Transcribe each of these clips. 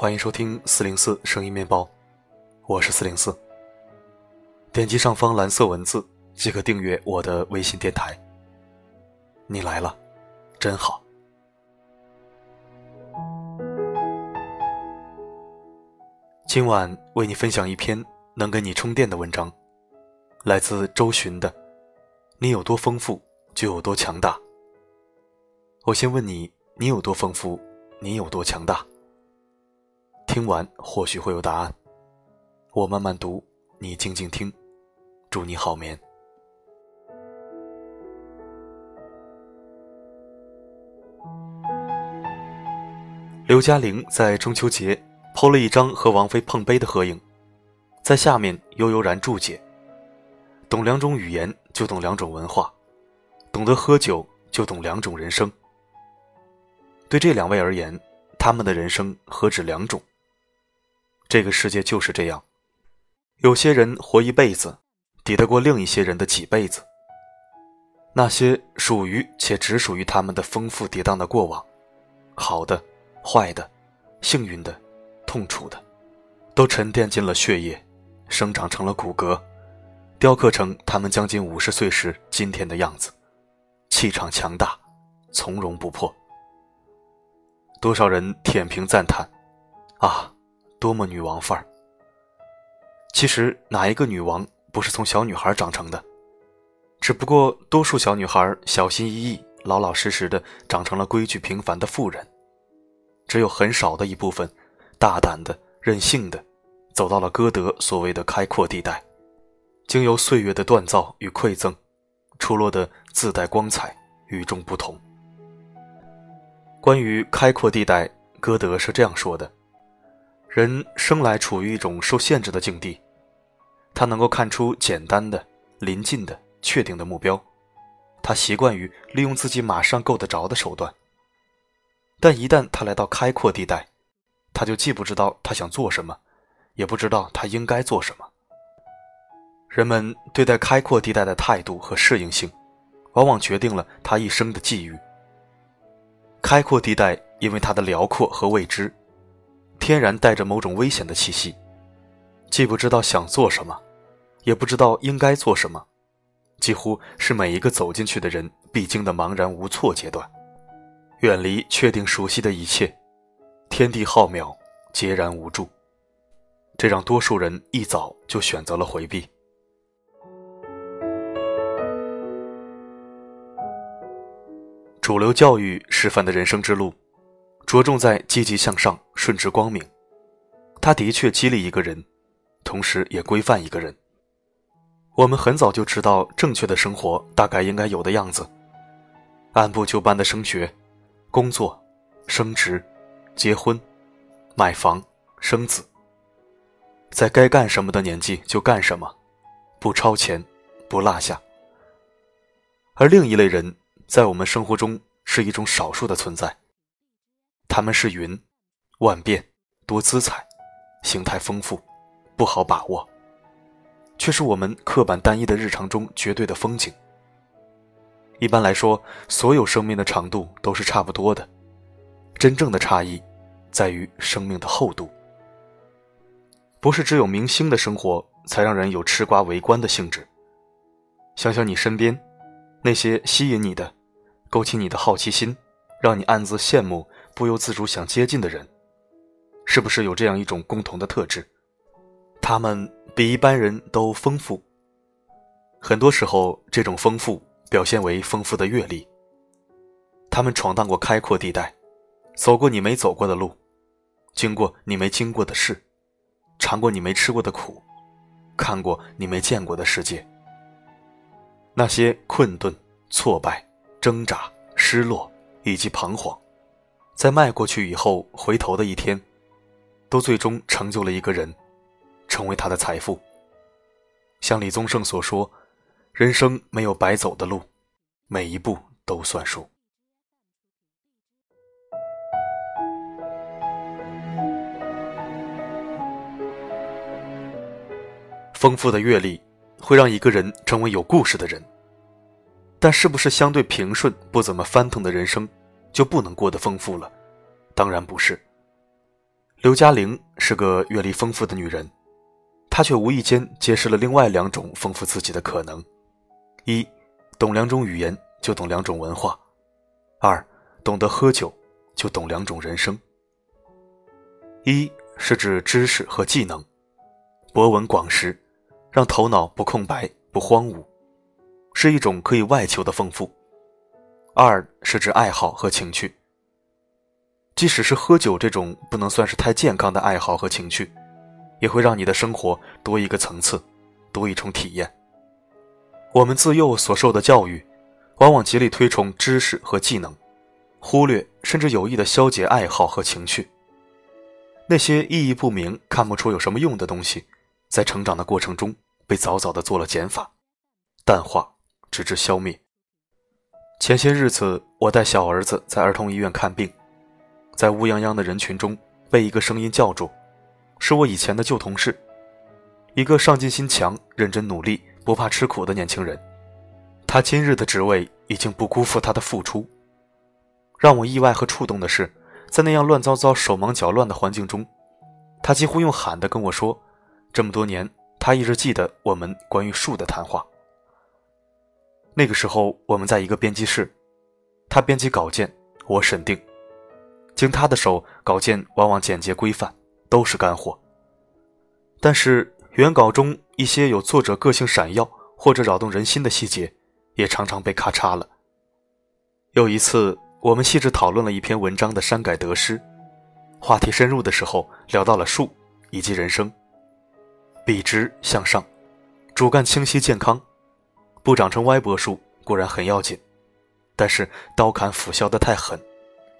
欢迎收听四零四声音面包，我是四零四。点击上方蓝色文字即可订阅我的微信电台。你来了，真好。今晚为你分享一篇能给你充电的文章，来自周巡的。你有多丰富，就有多强大。我先问你，你有多丰富，你有多强大？听完或许会有答案。我慢慢读，你静静听。祝你好眠。刘嘉玲在中秋节 PO 了一张和王菲碰杯的合影，在下面悠悠然注解：“懂两种语言，就懂两种文化；懂得喝酒，就懂两种人生。”对这两位而言，他们的人生何止两种？这个世界就是这样，有些人活一辈子，抵得过另一些人的几辈子。那些属于且只属于他们的丰富跌宕的过往，好的、坏的、幸运的、痛楚的，都沉淀进了血液，生长成了骨骼，雕刻成他们将近五十岁时今天的样子，气场强大，从容不迫。多少人舔屏赞叹，啊，多么女王范儿！其实哪一个女王不是从小女孩长成的？只不过多数小女孩小心翼翼、老老实实的长成了规矩平凡的妇人，只有很少的一部分，大胆的、任性的，走到了歌德所谓的开阔地带，经由岁月的锻造与馈赠，出落的自带光彩、与众不同。关于开阔地带，歌德是这样说的：人生来处于一种受限制的境地，他能够看出简单的、临近的、确定的目标，他习惯于利用自己马上够得着的手段。但一旦他来到开阔地带，他就既不知道他想做什么，也不知道他应该做什么。人们对待开阔地带的态度和适应性，往往决定了他一生的际遇。开阔地带，因为它的辽阔和未知，天然带着某种危险的气息。既不知道想做什么，也不知道应该做什么，几乎是每一个走进去的人必经的茫然无措阶段。远离确定熟悉的一切，天地浩渺，孑然无助，这让多数人一早就选择了回避。主流教育示范的人生之路，着重在积极向上、顺直光明。它的确激励一个人，同时也规范一个人。我们很早就知道正确的生活大概应该有的样子：按部就班的升学、工作、升职、结婚、买房、生子，在该干什么的年纪就干什么，不超前，不落下。而另一类人。在我们生活中是一种少数的存在，他们是云，万变多姿彩，形态丰富，不好把握，却是我们刻板单一的日常中绝对的风景。一般来说，所有生命的长度都是差不多的，真正的差异在于生命的厚度。不是只有明星的生活才让人有吃瓜围观的兴致，想想你身边那些吸引你的。勾起你的好奇心，让你暗自羡慕、不由自主想接近的人，是不是有这样一种共同的特质？他们比一般人都丰富。很多时候，这种丰富表现为丰富的阅历。他们闯荡过开阔地带，走过你没走过的路，经过你没经过的事，尝过你没吃过的苦，看过你没见过的世界。那些困顿、挫败。挣扎、失落以及彷徨，在迈过去以后，回头的一天，都最终成就了一个人，成为他的财富。像李宗盛所说：“人生没有白走的路，每一步都算数。”丰富的阅历会让一个人成为有故事的人。但是不是相对平顺、不怎么翻腾的人生，就不能过得丰富了？当然不是。刘嘉玲是个阅历丰富的女人，她却无意间揭示了另外两种丰富自己的可能：一，懂两种语言就懂两种文化；二，懂得喝酒就懂两种人生。一是指知识和技能，博闻广识，让头脑不空白不荒芜，是一种可以外求的丰富；二是指爱好和情趣。即使是喝酒这种不能算是太健康的爱好和情趣，也会让你的生活多一个层次，多一重体验。我们自幼所受的教育，往往极力推崇知识和技能，忽略甚至有意的消解爱好和情趣。那些意义不明、看不出有什么用的东西，在成长的过程中被早早的做了减法、淡化，直至消灭。前些日子，我带小儿子在儿童医院看病。在乌泱泱的人群中，被一个声音叫住，是我以前的旧同事，一个上进心强、认真努力、不怕吃苦的年轻人。他今日的职位已经不辜负他的付出。让我意外和触动的是，在那样乱糟糟、手忙脚乱的环境中，他几乎用喊的跟我说：“这么多年，他一直记得我们关于树的谈话。”那个时候，我们在一个编辑室，他编辑稿件，我审定。经他的手，稿件往往简洁规范，都是干货。但是原稿中一些有作者个性闪耀或者扰动人心的细节，也常常被咔嚓了。有一次，我们细致讨论了一篇文章的删改得失，话题深入的时候聊到了树以及人生。笔直向上，主干清晰健康，不长成歪脖树固然很要紧，但是刀砍斧削的太狠。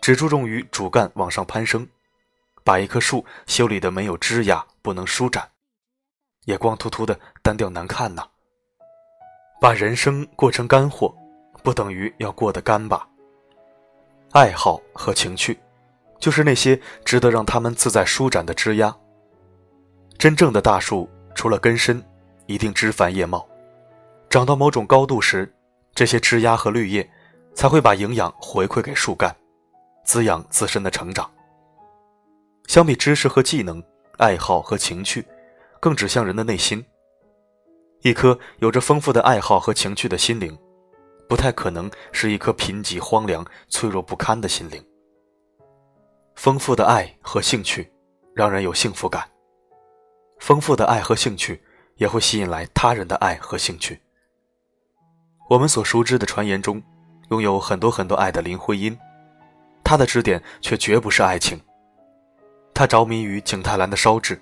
只注重于主干往上攀升，把一棵树修理的没有枝桠，不能舒展，也光秃秃的单调难看呐。把人生过成干货，不等于要过得干巴。爱好和情趣，就是那些值得让他们自在舒展的枝桠。真正的大树，除了根深，一定枝繁叶茂，长到某种高度时，这些枝桠和绿叶才会把营养回馈给树干。滋养自身的成长。相比知识和技能，爱好和情趣，更指向人的内心。一颗有着丰富的爱好和情趣的心灵，不太可能是一颗贫瘠、荒凉、脆弱不堪的心灵。丰富的爱和兴趣，让人有幸福感。丰富的爱和兴趣，也会吸引来他人的爱和兴趣。我们所熟知的传言中，拥有很多很多爱的林徽因。她的支点却绝不是爱情。她着迷于景泰蓝的烧制，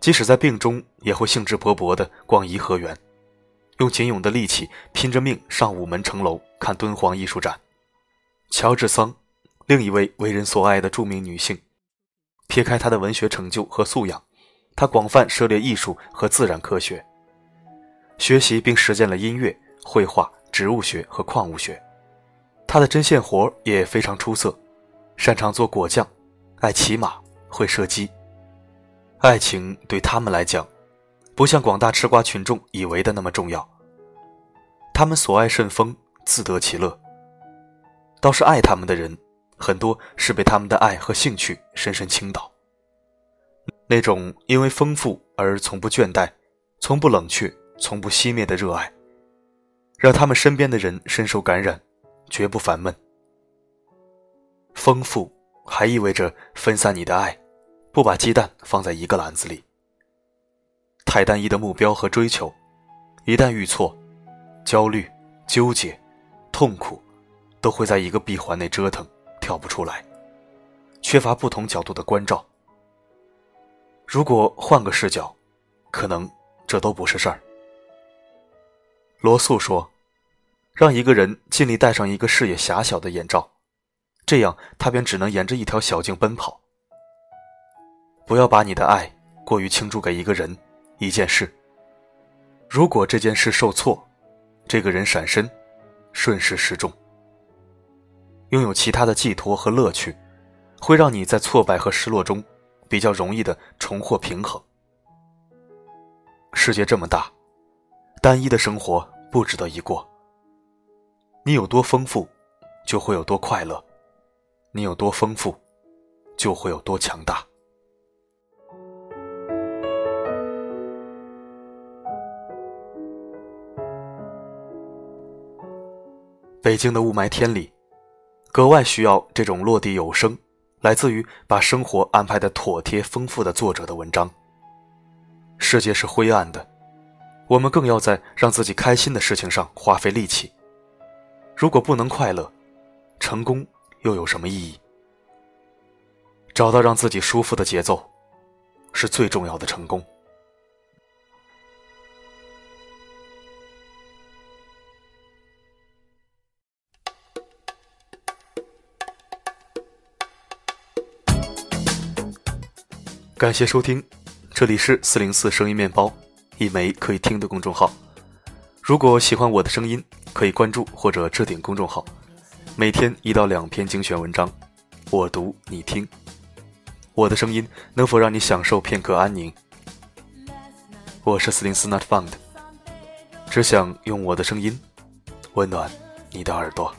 即使在病中也会兴致勃勃地逛颐和园，用仅有的力气拼着命上午门城楼看敦煌艺术展。乔治桑，另一位为人所爱的著名女性，撇开她的文学成就和素养，她广泛涉猎艺术和自然科学，学习并实践了音乐、绘画、植物学和矿物学。他的针线活也非常出色。擅长做果酱，爱骑马，会射击。爱情对他们来讲，不像广大吃瓜群众以为的那么重要。他们所爱甚丰，自得其乐。倒是爱他们的人，很多是被他们的爱和兴趣深深倾倒。那种因为丰富而从不倦怠、从不冷却、从不熄灭的热爱，让他们身边的人深受感染，绝不烦闷。丰富还意味着分散你的爱，不把鸡蛋放在一个篮子里。太单一的目标和追求，一旦遇错，焦虑、纠结、痛苦，都会在一个闭环内折腾，跳不出来。缺乏不同角度的关照。如果换个视角，可能这都不是事儿。罗素说：“让一个人尽力戴上一个视野狭小的眼罩。”这样，他便只能沿着一条小径奔跑。不要把你的爱过于倾注给一个人、一件事。如果这件事受挫，这个人闪身，顺势失重。拥有其他的寄托和乐趣，会让你在挫败和失落中比较容易的重获平衡。世界这么大，单一的生活不值得一过。你有多丰富就会有多快乐你有多丰富就会有多强大。北京的雾霾天里格外需要这种落地有声来自于把生活安排的妥帖丰富的作者的文章。世界是灰暗的我们更要在让自己开心的事情上花费力气如果不能快乐，成功又有什么意义？找到让自己舒服的节奏，是最重要的成功。感谢收听，这里是四零四声音面包，一枚可以听的公众号。如果喜欢我的声音，可以关注或者置顶公众号，每天一到两篇精选文章，我读你听。我的声音能否让你享受片刻安宁？我是四零四 Not Found，只想用我的声音温暖你的耳朵。